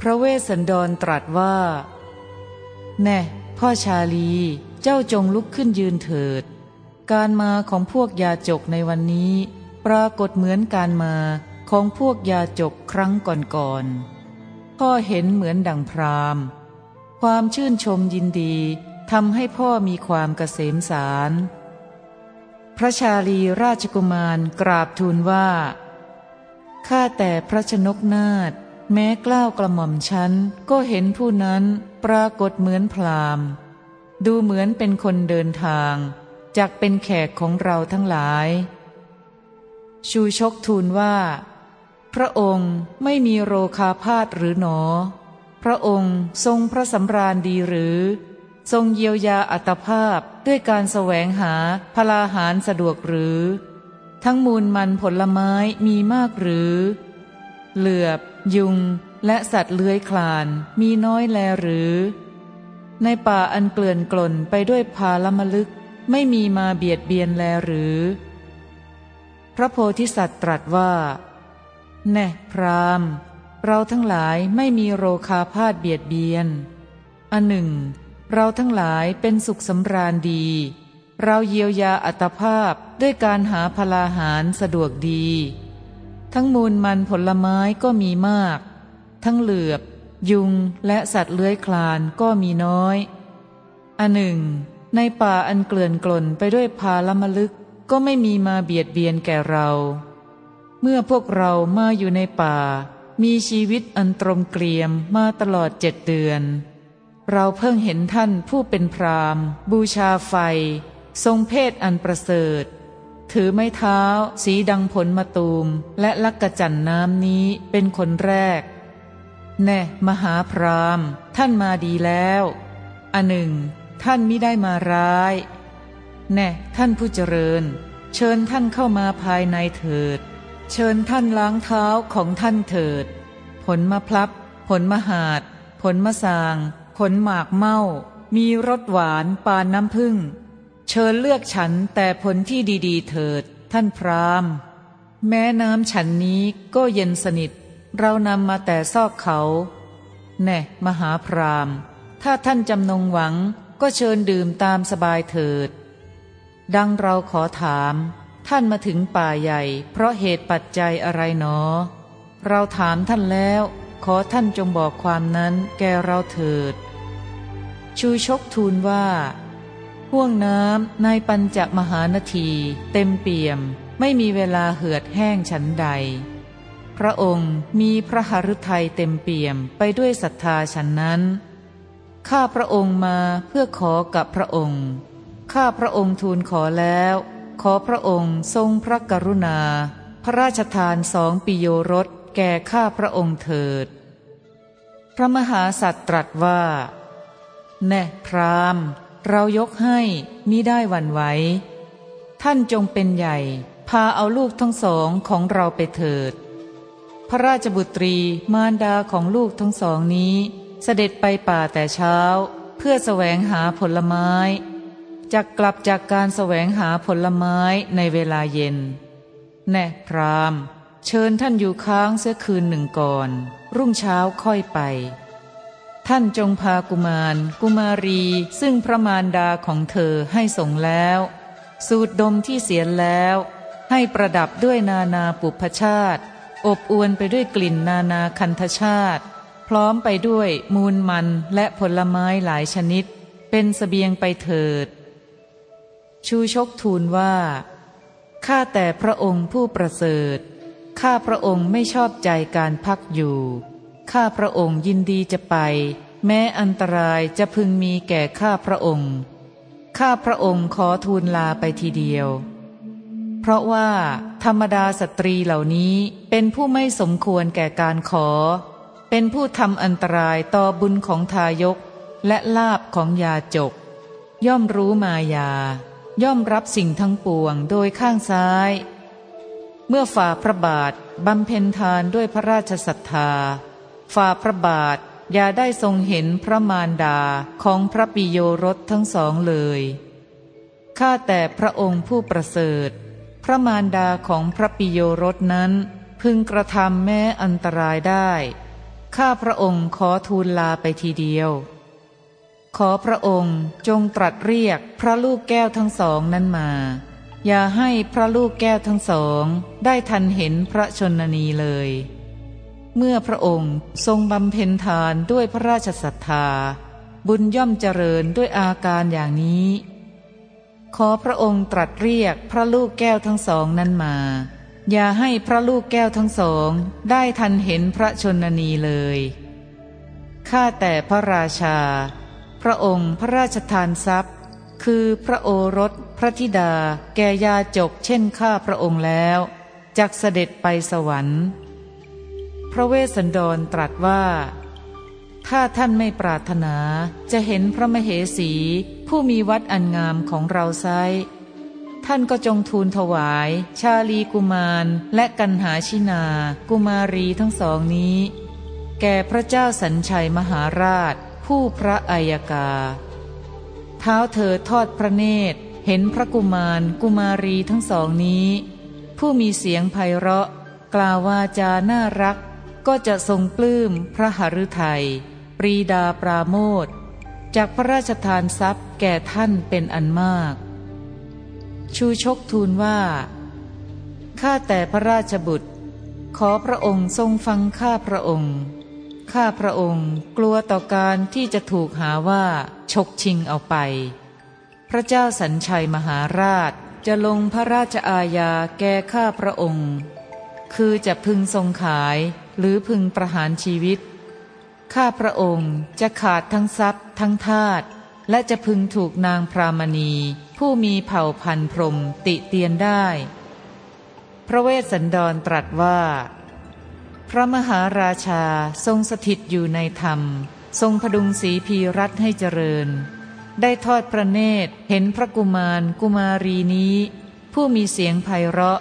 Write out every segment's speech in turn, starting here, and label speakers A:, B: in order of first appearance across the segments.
A: พระเวสสันดรตรัสว่า แน่พ่อชาลีเจ้าจงลุกขึ้นยืนเถิด การมาของพวกยาจกในวันนี้ ปรากฏเหมือนการมาของพวกยาจกครั้งก่อนๆพ่อเห็นเหมือนดังพรามความชื่นชมยินดีทำให้พ่อมีความเกษมสาร พระชาลีราชกุมารกราบทูลว่า ข้าแต่พระชนกนาถ แม้กล้าวกระหม่อมฉันก็เห็นผู้นั้นปรากฏเหมือนพรามดูเหมือนเป็นคนเดินทางจักเป็นแขกของเราทั้งหลาย ชูชกทูลว่า พระองค์ไม่มีโรคาพาธหรือหนอ พระองค์ทรงพระสำราญดีหรือ ทรงเยียวยาอัตภาพด้วยการแสวงหาพลาหารสะดวกหรือ ทั้งมูลมันผลไม้มีมากหรือ เหลือบ ยุง และสัตว์เลื้อยคลานมีน้อยแลหรือ ในป่าอันเกลื่อนกล่นไปด้วยพาลมลึก ไม่มีมาเบียดเบียนแลหรือ พระโพธิสัตว์ตรัสว่า แน่พรามเราทั้งหลายไม่มีโรคาพาธเบียดเบียน อันหนึ่ง เราทั้งหลายเป็นสุขสำราญดี เราเยียวยาอัตภาพด้วยการหาพลาหารสะดวกดี ทั้งมูลมันผลไม้ก็มีมาก ทั้งเหลือบ ยุงและสัตว์เลื้อยคลานก็มีน้อย อันหนึ่ง ในป่าอันเกลื่อนกล่นไปด้วยพาลมลึกก็ไม่มีมาเบียดเบียนแก่เรา เมื่อพวกเรามาอยู่ในป่า มีชีวิตอันตรมเกลียมมาตลอดเจ็ดเดือน เราเพิ่งเห็นท่านผู้เป็นพรามบูชาไฟ ทรงเพศอันประเสริฐ ถือไม้เท้า สีดังผลมะตูม และลักกระจันน้ำนี้เป็นคนแรก แน่ มหาพรามท่านมาดีแล้วอันหนึ่ง ท่านมิได้มาร้าย แน่ ท่านผู้เจริญ เชิญท่านเข้ามาภายในเถิด เชิญท่านล้างเท้าของท่านเถิด ผลมะพลับ ผลมะหาด ผลมะสาง ผลหมากเมามีรสหวานปานน้ำผึ้ง เชิญเลือกฉันแต่ผลที่ดีๆ เถิด ท่านพรามแม้น้ำฉันนี้ก็เย็นสนิท เรานำมาแต่ซอกเขา แน่มหาพรามถ้าท่านจำนงหวังก็เชิญดื่มตามสบายเถิด ดังเราขอถาม ท่านมาถึงป่าใหญ่ เพราะเหตุปัจจัยอะไรหนอ เราถามท่านแล้ว ขอท่านจงบอกความนั้นแกเราเถิด ชูชกทูลว่า ห่วงน้ำในปัญจมหานที เต็มเปี่ยม ไม่มีเวลาเหือดแห้งฉันใด พระองค์มีพระหฤทัยเต็มเปี่ยมไปด้วยศรัทธาฉันนั้นข้าพระองค์มาเพื่อขอกับพระองค์ข้าพระองค์ทูลขอแล้ว ขอพระองค์ทรงพระกรุณา พระราชทานสองปิโยรสแก่ข้าพระองค์เถิด พระมหาสัตว์ตรัสว่า แน่พราม เรายกให้มิได้หวั่นไหวท่านจงเป็นใหญ่ พาเอาลูกทั้งสองของเราไปเถิด พระราชบุตรีมารดาของลูกทั้งสองนี้ เสด็จไปป่าแต่เช้า เพื่อแสวงหาผลไม้จะกกลับจากการแสวงหาผลไม้ในเวลาเย็น แน่พรามเชิญท่านอยู่ค้างเสียคืนหนึ่งก่อน รุ่งเช้าค่อยไป ท่านจงพากุมาร กุมารีซึ่งพระมารดาของเธอให้ส่งแล้ว สูดดมที่เสียแล้ว ให้ประดับด้วยนานาปุพชาติ อบอวนไปด้วยกลิ่นนานาคันธชาติ พร้อมไปด้วยมูลมันและผลไม้หลายชนิด เป็นสเสบียงไปเถิด ชูชกทูลว่า ข้าแต่พระองค์ผู้ประเสริฐ ข้าพระองค์ไม่ชอบใจการพักอยู่ ข้าพระองค์ยินดีจะไป แม้อันตรายจะพึงมีแก่ข้าพระองค์ ข้าพระองค์ขอทูลลาไปทีเดียว เพราะว่า ธรรมดาสตรีเหล่านี้เป็นผู้ไม่สมควรแก่การขอ เป็นผู้ทำอันตรายต่อบุญของทายกและลาบของยาจก ย่อมรู้มายา ย่อมรับสิ่งทั้งปวงโดยข้างซ้าย เมื่อฝ่าพระบาทบำเพ็ญทานด้วยพระราชศรัทธา ฝ่าพระบาทอย่าได้ทรงเห็นพระมารดาของพระปิโยรสทั้งสองเลย ข้าแต่พระองค์ผู้ประเสริฐ พระมารดาของพระปิโยรสนั้น พึงกระทำแม้อันตรายได้ ข้าพระองค์ขอทูลลาไปทีเดียว ขอพระองค์จงตรัสเรียกพระลูกแก้วทั้งสองนั้นมา อย่าให้พระลูกแก้วทั้งสอง ได้ทันเห็นพระชนนีเลย เมื่อพระองค์ทรงบำเพ็ญทานด้วยพระราชศรัทธา บุญย่อมเจริญด้วยอาการอย่างนี้ ขอพระองค์ตรัสเรียกพระลูกแก้วทั้งสองนั้นมา อย่าให้พระลูกแก้วทั้งสองได้ทันเห็นพระชนนีเลยข้าแต่พระราชา พระองค์พระราชทานทรัพย์ คือพระโอรสพระธิดาแก่ยาจกเช่นข้าพระองค์แล้วจักเสด็จไปสวรรค์ พระเวสสันดรตรัสว่า ถ้าท่านไม่ปรารถนาจะเห็นพระมเหสี ผู้มีวัดอันงามของเราไซท่านก็จงทูลถวาย ชาลีกุมาร และกันหาชินา กุมารีทั้งสองนี้ แก่พระเจ้าสัญชัยมหาราช ผู้พระอัยกา เท้าเธอทอดพระเนตร เห็นพระกุมารกุมารีทั้งสองนี้ ผู้มีเสียงไพเราะ กล่าววาจาน่ารัก ก็จะทรงปลื้มพระหฤทยัยปรีดาปราโมทจากพระราชทานทรัพย์แก่ท่านเป็นอันมาก ชูชกทูลว่า ข้าแต่พระราชบุตร ขอพระองค์ทรงฟังข้าพระองค์ ข้าพระองค์กลัวต่อการที่จะถูกหาว่าชกชิงเอาไป พระเจ้าสัญชัยมหาราชจะลงพระราชอาญาแก่ข้าพระองค์ คือจะพึงทรงขาย หรือพึงประหารชีวิต ข้าพระองค์จะขาดทั้งทรัพย์ ทั้งทาตและจะพึงถูกนางพรามณี ผู้มีเผ่าพันธุ์พรมติเตียนได้ พระเวสสันดรตรัสว่า พระมหาราชาทรงสถิตอยู่ในธรรม ทรงพดุงสีพีรัตให้เจริญ ได้ทอดพระเนตรเห็นพระกุมารกุมารีนี้ ผู้มีเสียงไพเราะ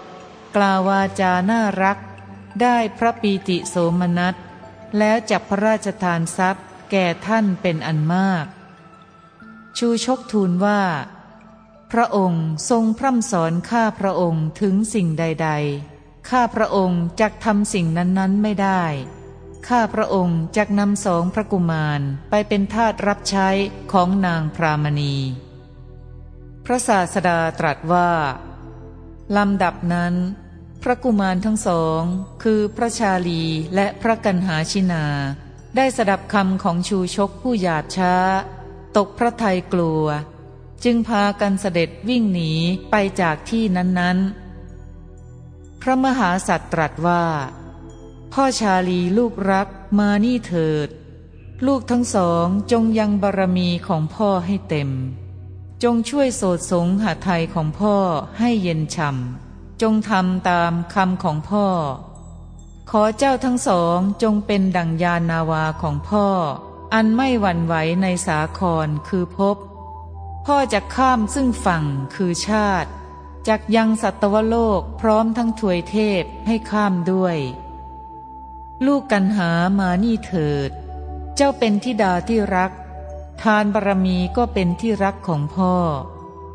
A: กล่าววาจาน่ารัก ได้พระปีติโสมนัส แล้วจับพระราชทานทรัพย์แก่ท่านเป็นอันมาก ชูชกทูลว่า พระองค์ทรงพร่ำสอนข้าพระองค์ถึงสิ่งใด ๆ ข้าพระองค์จักทำสิ่งนั้นๆไม่ได้ ข้าพระองค์จักนำสองพระกุมารไปเป็นทาสรับใช้ของนางพรามณี พระศาสดาตรัสว่าลำดับนั้น พระกุมารทั้งสอง คือพระชาลีและพระกันหาชินา ได้สดับคำของชูชกผู้หยาบช้า ตกพระทัยกลัว จึงพากันเสด็จวิ่งหนีไปจากที่นั้นๆ พระมหาสัตว์ตรัสว่า พ่อชาลีลูกรักมานี่เถิด ลูกทั้งสองจงยังบารมีของพ่อให้เต็ม จงช่วยโสดสงหาไทยของพ่อให้เย็นช่ำ จงทำตามคำของพ่อ ขอเจ้าทั้งสองจงเป็นดั่งยานนาวาของพ่อ อันไม่หวั่นไหวในสาครคือพบ พ่อจะข้ามซึ่งฝั่งคือชาติจากยังสัตวโลกพร้อมทั้งถวยเทพให้ข้ามด้วย ลูกกันหามานี่เถิด เจ้าเป็นทิดาที่รัก ทานบารมีก็เป็นที่รักของพ่อ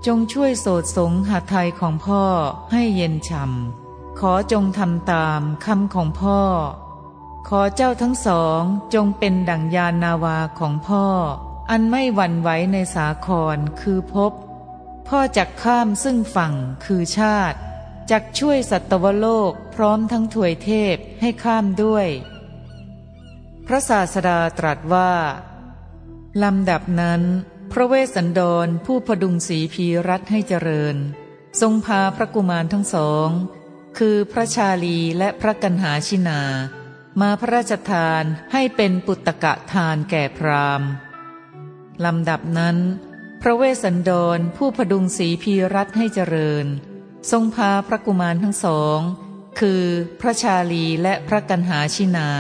A: จงช่วยโสดสงหาไทยของพ่อให้เย็นฉ่ำ ขอจงทำตามคำของพ่อ ขอเจ้าทั้งสองจงเป็นดั่งยานนาวาของพ่อ อันไม่หวั่นไหวในสาครคือพบ พ่อจักข้ามซึ่งฝั่งคือชาติ จักช่วยสัตวโลกพร้อมทั้งถวยเทพให้ข้ามด้วย พระศาสดาตรัสว่าลำดับนั้น พระเวสสันดรผู้พดุงสีพีรัตให้เจริญ ทรงพาพระกุมารทั้งสอง คือพระชาลีและพระกันหาชินา มาพระราชทานให้เป็นปุตตะทานแก่พราหมณ์ลำดับนั้น พระเวสสันดรผู้พดุงสีพีรัตให้เจริญ ทรงพาพระกุมารทั้งสอง คือพระชาลีและพระกันหาชินา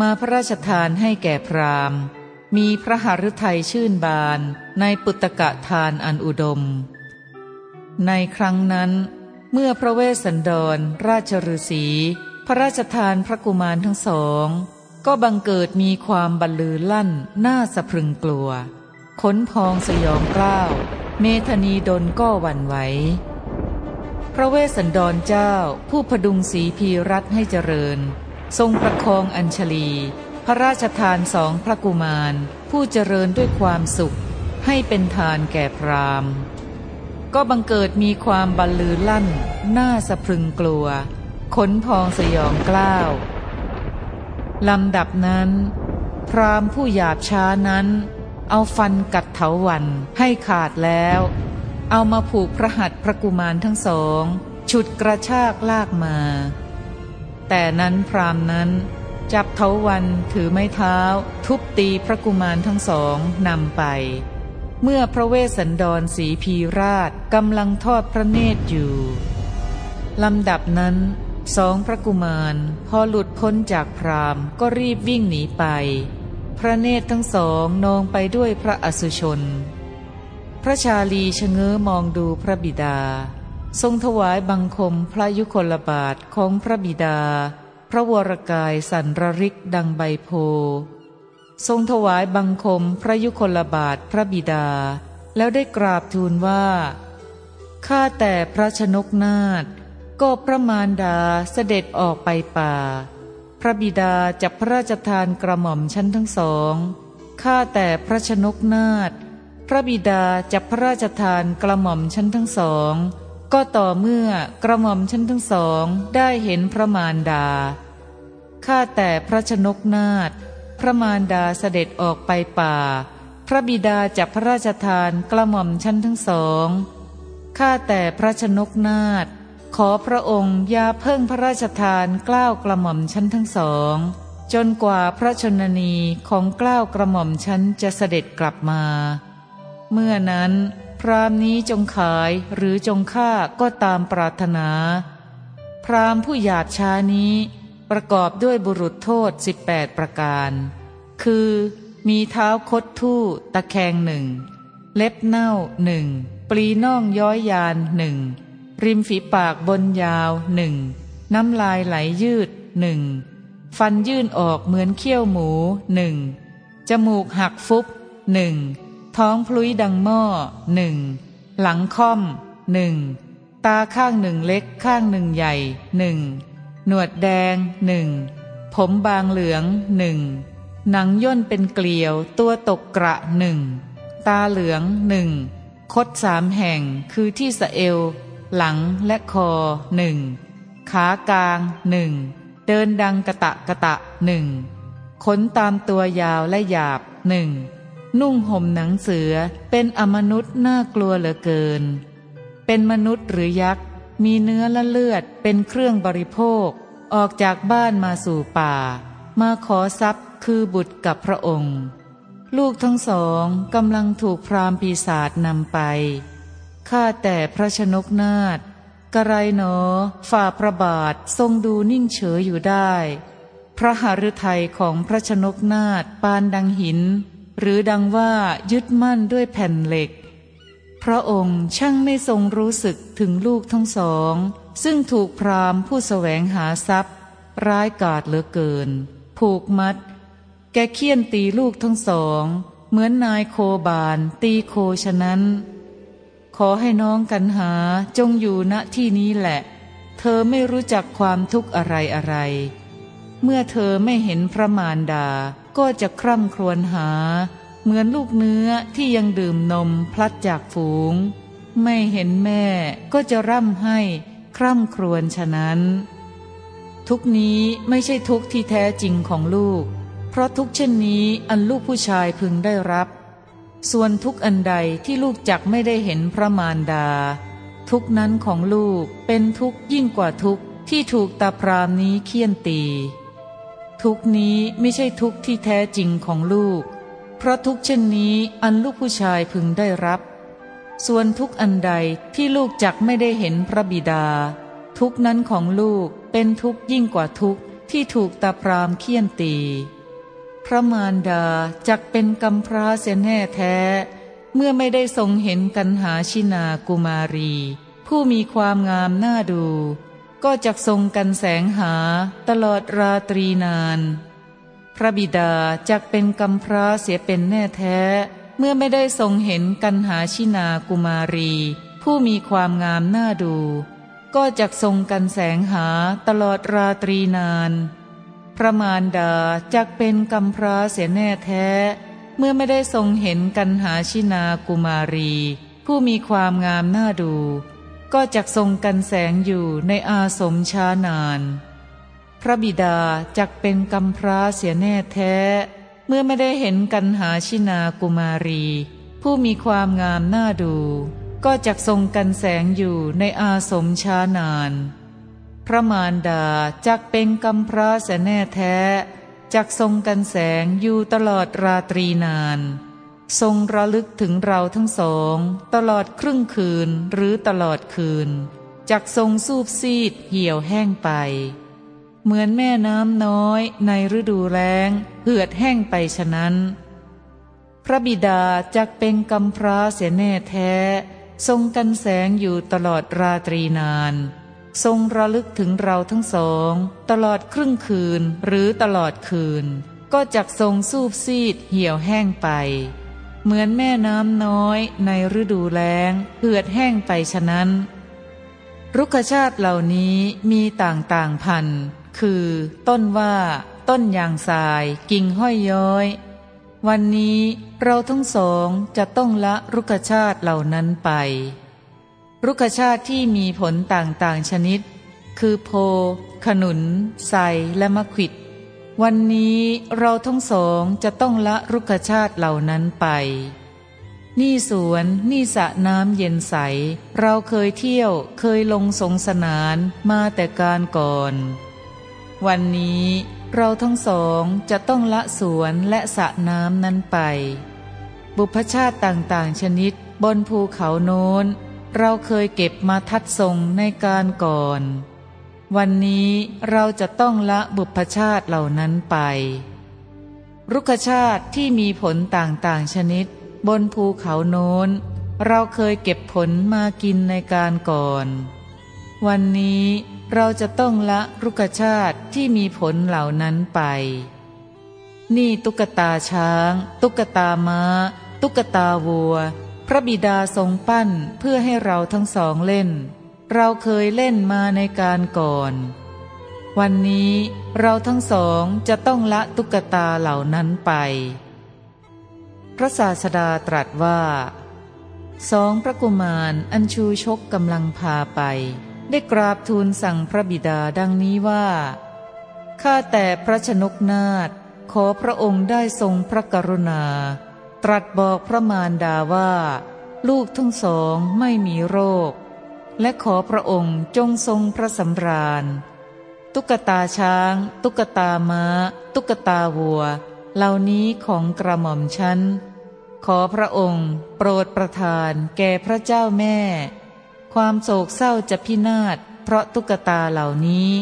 A: มาพระราชทานให้แก่พราหมณ์ มีพระหฤทัยชื่นบาน ในปุตตะทานอันอุดม ในครั้งนั้น เมื่อพระเวสสันดร ราชฤาษีพระราชทานพระกุมารทั้งสอง ก็บังเกิดมีความบรรลือลั่นน่าสะพรึงกลัวขนพองสยองกล้าว เมธนีดนก็หวั่นไหวพระเวสสันดรเจ้า ผู้พดุงสีพีรัตให้เจริญ ทรงประคองอัญชลี พระราชทานสองพระกุมาร ผู้เจริญด้วยความสุข ให้เป็นทานแก่พรามก็บังเกิดมีความบรรลือลั่นหน้าสะพรึงกลัว ขนพองสยองกล้าวลำดับนั้น พรามผู้หยาบช้านั้น เอาฟันกัดเถาวันให้ขาดแล้ว เอามาผูกพระหัตถ์พระกุมารทั้งสอง ฉุดกระชากลากมา แต่นั้นพรามนั้นจับเถาวันถือไม้เท้า ทุบตีพระกุมารทั้งสองนำไป เมื่อพระเวสสันดรสีพีราชกำลังทอดพระเนตรอยู่ลำดับนั้นสองพระกุมาร พอหลุดพ้นจากพรามก็รีบวิ่งหนีไป พระเนตรทั้งสองนองไปด้วยพระอสุชน พระชาลีชะเง้อมองดูพระบิดา ทรงถวายบังคมพระยุคลบาทของพระบิดา พระวรกายสันระริกดังใบโพ ทรงถวายบังคมพระยุคลบาทพระบิดา แล้วได้กราบทูลว่า ข้าแต่พระชนกนาถก็พระมารดาเสด็จออกไปป่า พระบิดาจับพระราชทานกระหม่อมชั้นทั้งสองข้าแต่พระชนกนาถพระบิดาจับพระราชทานกระหม่อมชั้นทั้งสอง ก็ต่อเมื่อกระหม่อมชั้นทั้งสองได้เห็นพระมารดาข้าแต่พระชนกนาถ พระมารดาเสด็จออกไปป่า พระบิดาจับพระราชทานกระหม่อมชั้นทั้งสองข้าแต่พระชนกนาถขอพระองค์อย่าเพิ่งพระราชทานกล้าวกระหม่อมชั้นทั้งสอง จนกว่าพระชนนีของกล้าวกระหม่อมชั้นจะเสด็จกลับมา เมื่อนั้น พรามนี้จงขายหรือจงฆ่าก็ตามปรารถนา พรามผู้หยาดช้านี้ ประกอบด้วยบุรุษโทษ 18 ประการ คือ มีเท้าคดทู่ ตะแคงหนึ่ง เล็บเน่าหนึ่ง ปลีน่องย้อยยานหนึ่ง ริมฝีปากบนยาวหนึ่ง น้ำลายไหลยืดหนึ่ง ฟันยื่นออกเหมือนเขี้ยวหมูหนึ่ง จมูกหักฟุบหนึ่ง ท้องพลุยดังหม้อหนึ่ง หลังค่อมหนึ่ง ตาข้างหนึ่งเล็กข้างหนึ่งใหญ่หนึ่ง หนวดแดงหนึ่งผมบางเหลืองหนึ่งหนังย่นเป็นเกลียว ตัวตกกระหนึ่งตาเหลืองหนึ่งคดสามแห่งคือที่สะเอว หลังและคอหนึ่งขากลางหนึ่งเดินดังกะตะกะตะหนึ่งขนตามตัวยาวและหยาบหนึ่งนุ่งห่มหนังเสือเป็นอมนุษย์น่ากลัวเหลือเกิน เป็นมนุษย์หรือยักษ์ มีเนื้อและเลือดเป็นเครื่องบริโภค ออกจากบ้านมาสู่ป่า มาขอทรัพย์คือบุตรกับพระองค์ ลูกทั้งสองกำลังถูกพรามปีศาจนำไป ข้าแต่พระชนกนาถกระไรหนอ ฝ่าพระบาททรงดูนิ่งเฉยอยู่ได้ พระหฤทัยของพระชนกนาถปานดังหิน หรือดังว่ายึดมั่นด้วยแผ่นเหล็ก พระองค์ช่างไม่ทรงรู้สึกถึงลูกทั้งสอง ซึ่งถูกพรามผู้สแสวงหาทรัพย์ ร้ายกาจเหลือเกิน ผูกมัด แกเคี่ยนตีลูกทั้งสอง เหมือนนายโคบานตีโคฉะนั้น ขอให้น้องกันหาจงอยู่ณที่นี้แหละ เธอไม่รู้จักความทุกข์อะไรอะไร เมื่อเธอไม่เห็นพระมารดาก็จะคร่ำครวญหา เหมือนลูกเนื้อที่ยังดื่มนมพลัดจากฝูง ไม่เห็นแม่ก็จะร่ำให้คร่ำครวญฉะนั้น ทุกนี้ไม่ใช่ทุกที่แท้จริงของลูก เพราะทุกเช่นนี้อันลูกผู้ชายพึงได้รับ ส่วนทุกอันใดที่ลูกจักไม่ได้เห็นพระมารดา ทุกนั้นของลูกเป็นทุกยิ่งกว่าทุกที่ถูกตาพรามนี้เคี่ยนตี ทุกนี้ไม่ใช่ทุกที่แท้จริงของลูก เพราะทุกเช่นนี้อันลูกผู้ชายพึงได้รับ ส่วนทุกอันใดที่ลูกจักไม่ได้เห็นพระบิดา ทุกนั้นของลูกเป็นทุกยิ่งกว่าทุกที่ถูกตาพรามเคี่ยนตี พระมารดาจักเป็นกำพร้าเสียแน่แท้ เมื่อไม่ได้ทรงเห็นกันหาชินากุมารี ผู้มีความงามน่าดู ก็จักทรงกันแสงหาตลอดราตรีนาน พระบิดาจักเป็นกำพร้าเสียเป็นแน่แท้ เมื่อไม่ได้ทรงเห็นกันหาชินากุมารี ผู้มีความงามน่าดู ก็จักทรงกันแสงหาตลอดราตรีนาน พระมารดาจักเป็นกำพร้าเสียแน่แท้ เมื่อไม่ได้ทรงเห็นกันหาชินากุมารี ผู้มีความงามน่าดู ก็จักทรงกันแสงอยู่ในอาสมช้านาน ระบิดาจักเป็นกำพร้าเสียแน่แท้ เมื่อไม่ได้เห็นกันหาชินากุมารี ผู้มีความงามน่าดู ก็จักทรงกันแสงอยู่ในอาสมช้านาน พระมารดาจักเป็นกำพร้าเสแน่แท้จักทรงกันแสงอยู่ตลอดราตรีนาน ทรงระลึกถึงเราทั้งสอง ตลอดครึ่งคืนหรือตลอดคืนจักทรงสูบซีดเหี่ยวแห้งไป เหมือนแม่น้ำน้อยในฤดูแล้งเหือดแห้งไปฉะนั้น พระบิดาจักเป็นกำพร้าเสียแน่แท้ ทรงกันแสงอยู่ตลอดราตรีนาน ทรงระลึกถึงเราทั้งสอง ตลอดครึ่งคืนหรือตลอดคืน ก็จักทรงสูบซีดเหี่ยวแห้งไป เหมือนแม่น้ำน้อยในฤดูแล้งเหือดแห้งไปฉะนั้นรุกชาติเหล่านี้มีต่างๆพัน คือ ต้นว่า ต้นยางทราย กิ่งห้อยย้อย วันนี้เราทั้งสองจะต้องละรุกชาติเหล่านั้นไป รุกชาติที่มีผลต่างๆชนิด คือโพ ขนุนไทรและมะขิด วันนี้เราทั้งสองจะต้องละรุกชาติเหล่านั้นไป นี่สวนนี่สระน้ำเย็นใส เราเคยเที่ยวเคยลงสงสนานมาแต่การก่อน วันนี้เราทั้งสองจะต้องละสวนและสระน้ำนั้นไป บุพชาติต่างๆ ชนิดบนภูเขาโน้น เราเคยเก็บมาทัดทรงในการก่อน วันนี้เราจะต้องละบุพชาติเหล่านั้นไป รุกชาติที่มีผลต่างๆ ชนิด บนภูเขาโน้น เราเคยเก็บผลมากินในการก่อน วันนี้ เราจะต้องละรุกชาติที่มีผลเหล่านั้นไป นี่ตุ๊กตาช้าง ตุ๊กตาม้า ตุ๊กตาวัว พระบิดาทรงปั้นเพื่อให้เราทั้งสองเล่น เราเคยเล่นมาในการก่อน วันนี้เราทั้งสองจะต้องละตุ๊กตาเหล่านั้นไป พระศาสดาตรัสว่า สองพระกุมารอัญชูชกกำลังพาไป ได้กราบทูลสั่งพระบิดาดังนี้ว่า ข้าแต่พระชนกนาถขอพระองค์ได้ทรงพระกรุณา ตรัสบอกพระมารดาว่า ลูกทั้งสองไม่มีโรค และขอพระองค์จงทรงพระสำราญ ตุ๊กตาช้าง ตุ๊กตาม้า ตุ๊กตาวัว เหล่านี้ของกระหม่อมฉันขอพระองค์ โปรดประทานแก่พระเจ้าแม่ ความโศกเศร้าจะพินาศเพราะตุ๊กตาเหล่านี้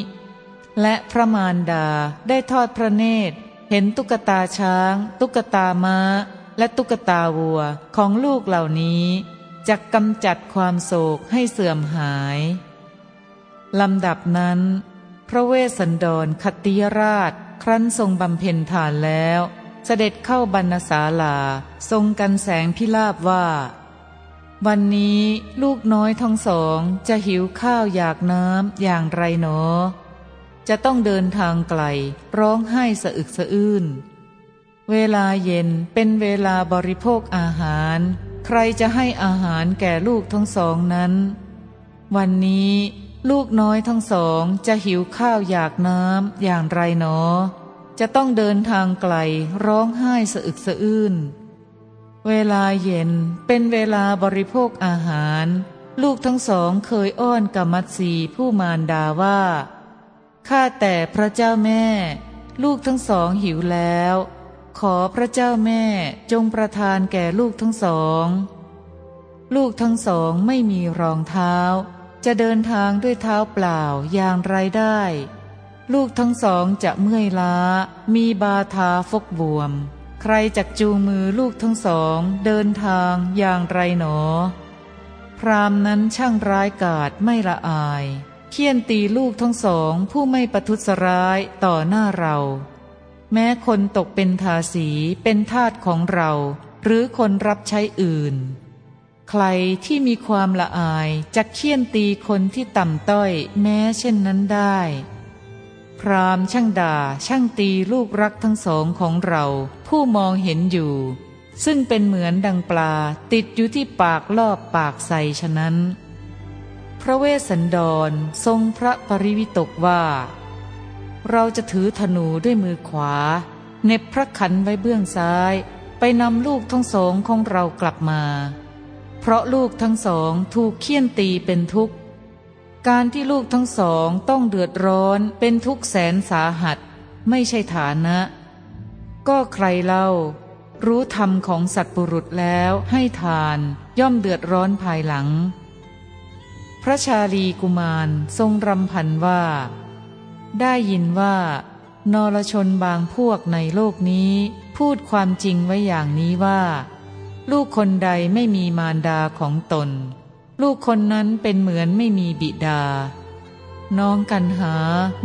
A: และพระมารดาได้ทอดพระเนตร เห็นตุ๊กตาช้าง ตุ๊กตาม้า และตุ๊กตาวัวของลูกเหล่านี้จะกำจัดความโศกให้เสื่อมหายลำดับนั้น พระเวสสันดรคติยราช ครั้นทรงบำเพ็ญทานแล้ว เสด็จเข้าบรรณศาลา ทรงกันแสงพิลาบว่า วันนี้ลูกน้อยทั้งสองจะหิวข้าวอยากน้ำอย่างไรหนอ จะต้องเดินทางไกลร้องไห้สะอึกสะอื้น เวลาเย็นเป็นเวลาบริโภคอาหาร ใครจะให้อาหารแก่ลูกทั้งสองนั้น วันนี้ลูกน้อยทั้งสองจะหิวข้าวอยากน้ำอย่างไรหนอ จะต้องเดินทางไกลร้องไห้สะอึกสะอื้น เวลาเย็นเป็นเวลาบริโภคอาหาร ลูกทั้งสองเคยอ้อนกามัตสีผู้มารดาว่า ข้าแต่พระเจ้าแม่ ลูกทั้งสองหิวแล้ว ขอพระเจ้าแม่จงประทานแก่ลูกทั้งสอง ลูกทั้งสองไม่มีรองเท้า จะเดินทางด้วยเท้าเปล่าอย่างไรได้ ลูกทั้งสองจะเมื่อยล้ามีบาทาฟกบวม ใครจักจูงมือลูกทั้งสอง เดินทางอย่างไรหนอ พรามนั้นช่างร้ายกาจไม่ละอายเคี่ยนตีลูกทั้งสองผู้ไม่ประทุษร้ายต่อหน้าเรา แม้คนตกเป็นทาสีเป็นทาสของเรา หรือคนรับใช้อื่น ใครที่มีความละอายจะเคี่ยนตีคนที่ต่ำต้อยแม้เช่นนั้นได้ พรามช่างด่าช่างตีลูกรักทั้งสองของเรา ผู้มองเห็นอยู่ ซึ่งเป็นเหมือนดังปลา ติดอยู่ที่ปากรอบปากใสฉะนั้น พระเวสสันดรทรงพระปริวิตกว่า เราจะถือธนูด้วยมือขวาเน็บพระขันไว้เบื้องซ้าย ไปนำลูกทั้งสองของเรากลับมา เพราะลูกทั้งสองถูกเคี่ยนตีเป็นทุกข์ การที่ลูกทั้งสองต้องเดือดร้อนเป็นทุกแสนสาหัส ไม่ใช่ฐานะ ก็ใครเล่า รู้ธรรมของสัตว์ปุรุษแล้วให้ทานย่อมเดือดร้อนภายหลัง พระชาลีกุมารทรงรำพันว่า ได้ยินว่านรชนบางพวกในโลกนี้ พูดความจริงไว้อย่างนี้ว่า ลูกคนใดไม่มีมารดาของตน ลูกคนนั้นเป็นเหมือนไม่มีบิดา น้องกันหา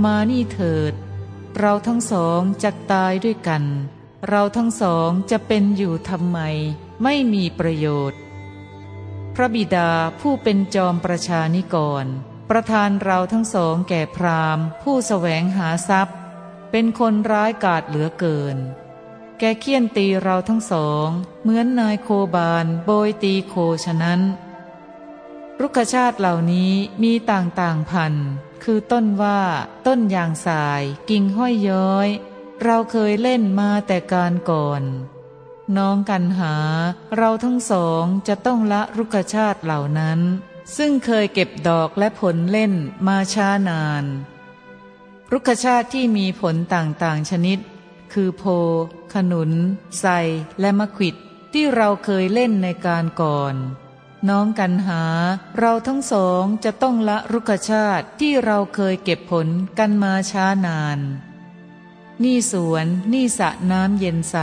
A: มานี่เถิด เราทั้งสองจะตายด้วยกัน เราทั้งสองจะเป็นอยู่ทำไม ไม่มีประโยชน์ พระบิดาผู้เป็นจอมประชานิกร ประทานเราทั้งสองแก่พราหมณ์ ผู้สแสวงหาทรัพย์ เป็นคนร้ายกาจเหลือเกิน แกเคี่ยนตีเราทั้งสอง เหมือนนายโคบานโบยตีโคฉะนั้น รุกชาติเหล่านี้มีต่างๆพันคือต้นว่า ต้นยางสาย กิ่งห้อยย้อย เราเคยเล่นมาแต่การก่อน น้องกันหา เราทั้งสองจะต้องละรุกชาติเหล่านั้น ซึ่งเคยเก็บดอกและผลเล่นมาช้านาน รุกชาติที่มีผลต่างๆชนิด คือโพ ขนุนไทรและมะขิดที่เราเคยเล่นในการก่อน น้องกันหา เราทั้งสองจะต้องละรุกชาติที่เราเคยเก็บผลกันมาช้านาน นี่สวนนี่สระน้ำเย็นใส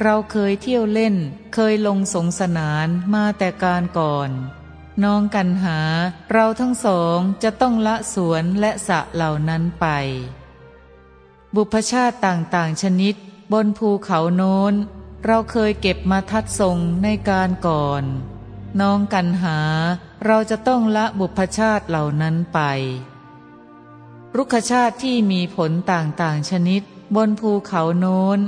A: เราเคยเที่ยวเล่น เคยลงสงสนานมาแต่การก่อน น้องกันหา เราทั้งสองจะต้องละสวนและสระเหล่านั้นไป บุพชาติต่างๆชนิด บนภูเขาโน้น เราเคยเก็บมาทัดทรงในการก่อน น้องกันหา เราจะต้องละบุพชาติเหล่านั้นไป รุกชาติที่มีผลต่างๆชนิด บนภูเขาโน้น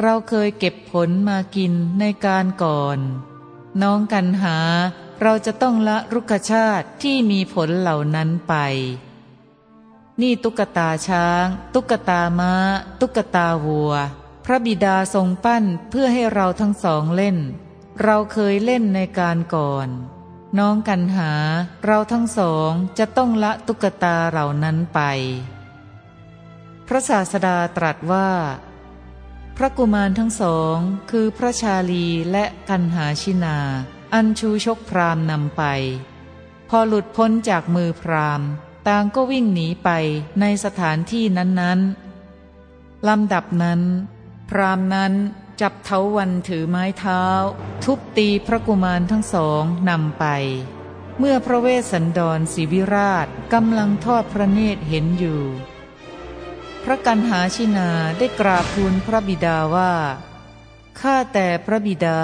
A: เราเคยเก็บผลมากินในการก่อน น้องกันหา เราจะต้องละรุกชาติที่มีผลเหล่านั้นไป นี่ตุ๊กตาช้าง ตุ๊กตามา้า ตุ๊กตาวัว พระบิดาทรงปั้นเพื่อให้เราทั้งสองเล่น เราเคยเล่นในการก่อน น้องกันหาเราทั้งสองจะต้องละตุ๊กตาเหล่านั้นไป พระศาสดาตรัสว่า พระกุมารทั้งสองคือพระชาลีและกันหาชินา อันชูชกพรามนำไป พอหลุดพ้นจากมือพรามต่างก็วิ่งหนีไปในสถานที่นั้นๆลำดับนั้น พรามนั้น จับเทาวันถือไม้เท้า ทุบตีพระกุมารทั้งสองนำไป เมื่อพระเวสสันดรศิวิราชกำลังทอดพระเนตรเห็นอยู่ พระกันหาชินาได้กราบทูลพระบิดาว่าข้าแต่พระบิดา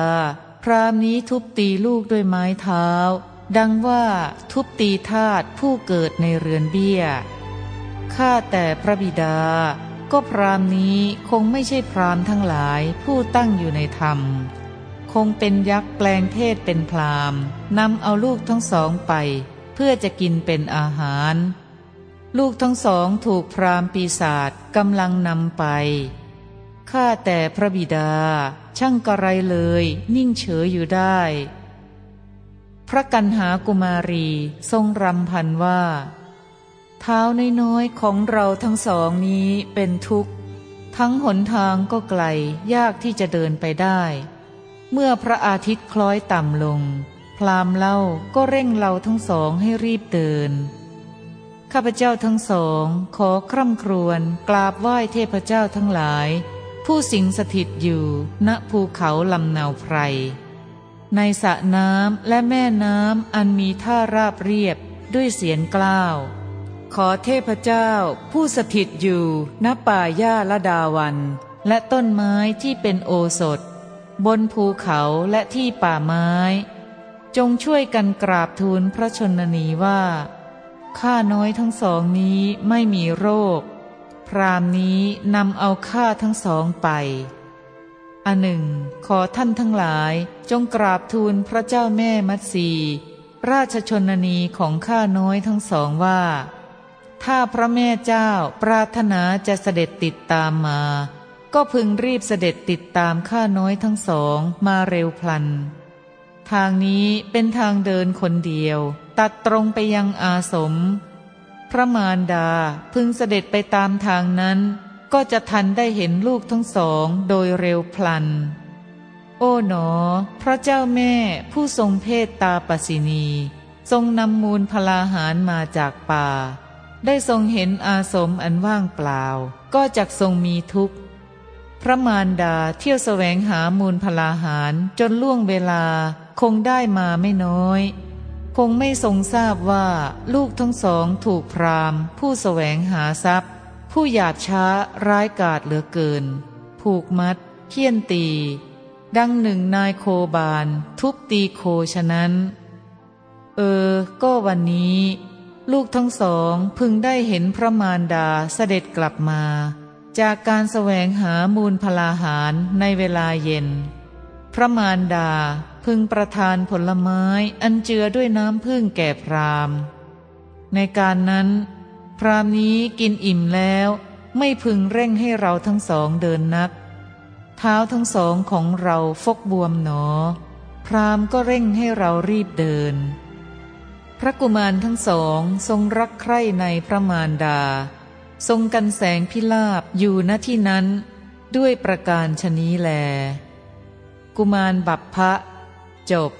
A: พรามนี้ทุบตีลูกด้วยไม้เท้า ดังว่าทุบตีทาตผู้เกิดในเรือนเบี้ยข้าแต่พระบิดา ก็พรามนี้คงไม่ใช่พรามทั้งหลายผู้ตั้งอยู่ในธรรม คงเป็นยักษ์แปลงเพศเป็นพรามนำเอาลูกทั้งสองไป เพื่อจะกินเป็นอาหาร ลูกทั้งสองถูกพรามปีศาจกำลังนำไปข้าแต่พระบิดา ช่างกระไรเลย นิ่งเฉยอยู่ได้ พระกันหากุมารีทรงรำพันว่า เท้าน้อยๆของเราทั้งสองนี้เป็นทุกข์ ทั้งหนทางก็ไกลยากที่จะเดินไปได้ เมื่อพระอาทิตย์คล้อยต่ำลง พรามเล่าก็เร่งเราทั้งสองให้รีบเดิน ข้าพเจ้าทั้งสองขอคร่ำครวญกราบไหว้เทพเจ้าทั้งหลาย ผู้สิงสถิตอยู่ณภูเขาลำนาวไพร ในสระน้ำและแม่น้ำอันมีท่าราบเรียบด้วยเสียงกล้าว ขอเทพเจ้า ผู้สถิตอยู่ณป่าหญ้าละดาวัน และต้นไม้ที่เป็นโอสถ บนภูเขาและที่ป่าไม้ จงช่วยกันกราบทูลพระชนนีว่า ข้าน้อยทั้งสองนี้ไม่มีโรคพพรามนี้นำเอาข้าทั้งสองไปอันหนึ่ง ขอท่านทั้งหลายจงกราบทูลพระเจ้าแม่มัตสีราชชนนีของข้าน้อยทั้งสองว่า ถ้าพระแม่เจ้าปรารถนาจะเสด็จติดตามมา ก็พึงรีบเสด็จติดตามข้าน้อยทั้งสองมาเร็วพลัน ทางนี้เป็นทางเดินคนเดียว ตัดตรงไปยังอาสม พระมารดาพึงเสด็จไปตามทางนั้น ก็จะทันได้เห็นลูกทั้งสองโดยเร็วพลัน โอ๋หนอ พระเจ้าแม่ผู้ทรงเพศตาปสินี ทรงนำมูลพลาหารมาจากป่า ได้ทรงเห็นอาสมอันว่างเปล่า ก็จักทรงมีทุกข์ พระมารดาเที่ยวแสวงหามูลพลาหารจนล่วงเวลาคงได้มาไม่น้อย คงไม่ทรงทราบว่าลูกทั้งสองถูกพรามผู้แสวงหาทรัพย์ ผู้หยาดช้าร้ายกาจเหลือเกิน ผูกมัดเคี่ยนตี ดังหนึ่งนายโคบาน ทุบตีโคฉะนั้น เออ ก็วันนี้ ลูกทั้งสองพึงได้เห็นพระมารดาเสด็จกลับมา จากการแสวงหามูลพลาหารในเวลาเย็น พระมารดาพึงประทานผลไม้อันเจือด้วยน้ำพึ่งแก่พรามในการนั้น พรามนี้กินอิ่มแล้วไม่พึงเร่งให้เราทั้งสองเดินนัก เท้าทั้งสองของเราฟกบวมหนอ พรามก็เร่งให้เรารีบเดิน พระกุมารทั้งสองทรงรักใคร่ในพระมารดา ทรงกันแสงพิลาบอยู่ณที่นั้น ด้วยประการชนี้แล กุมารบัพพะ จบ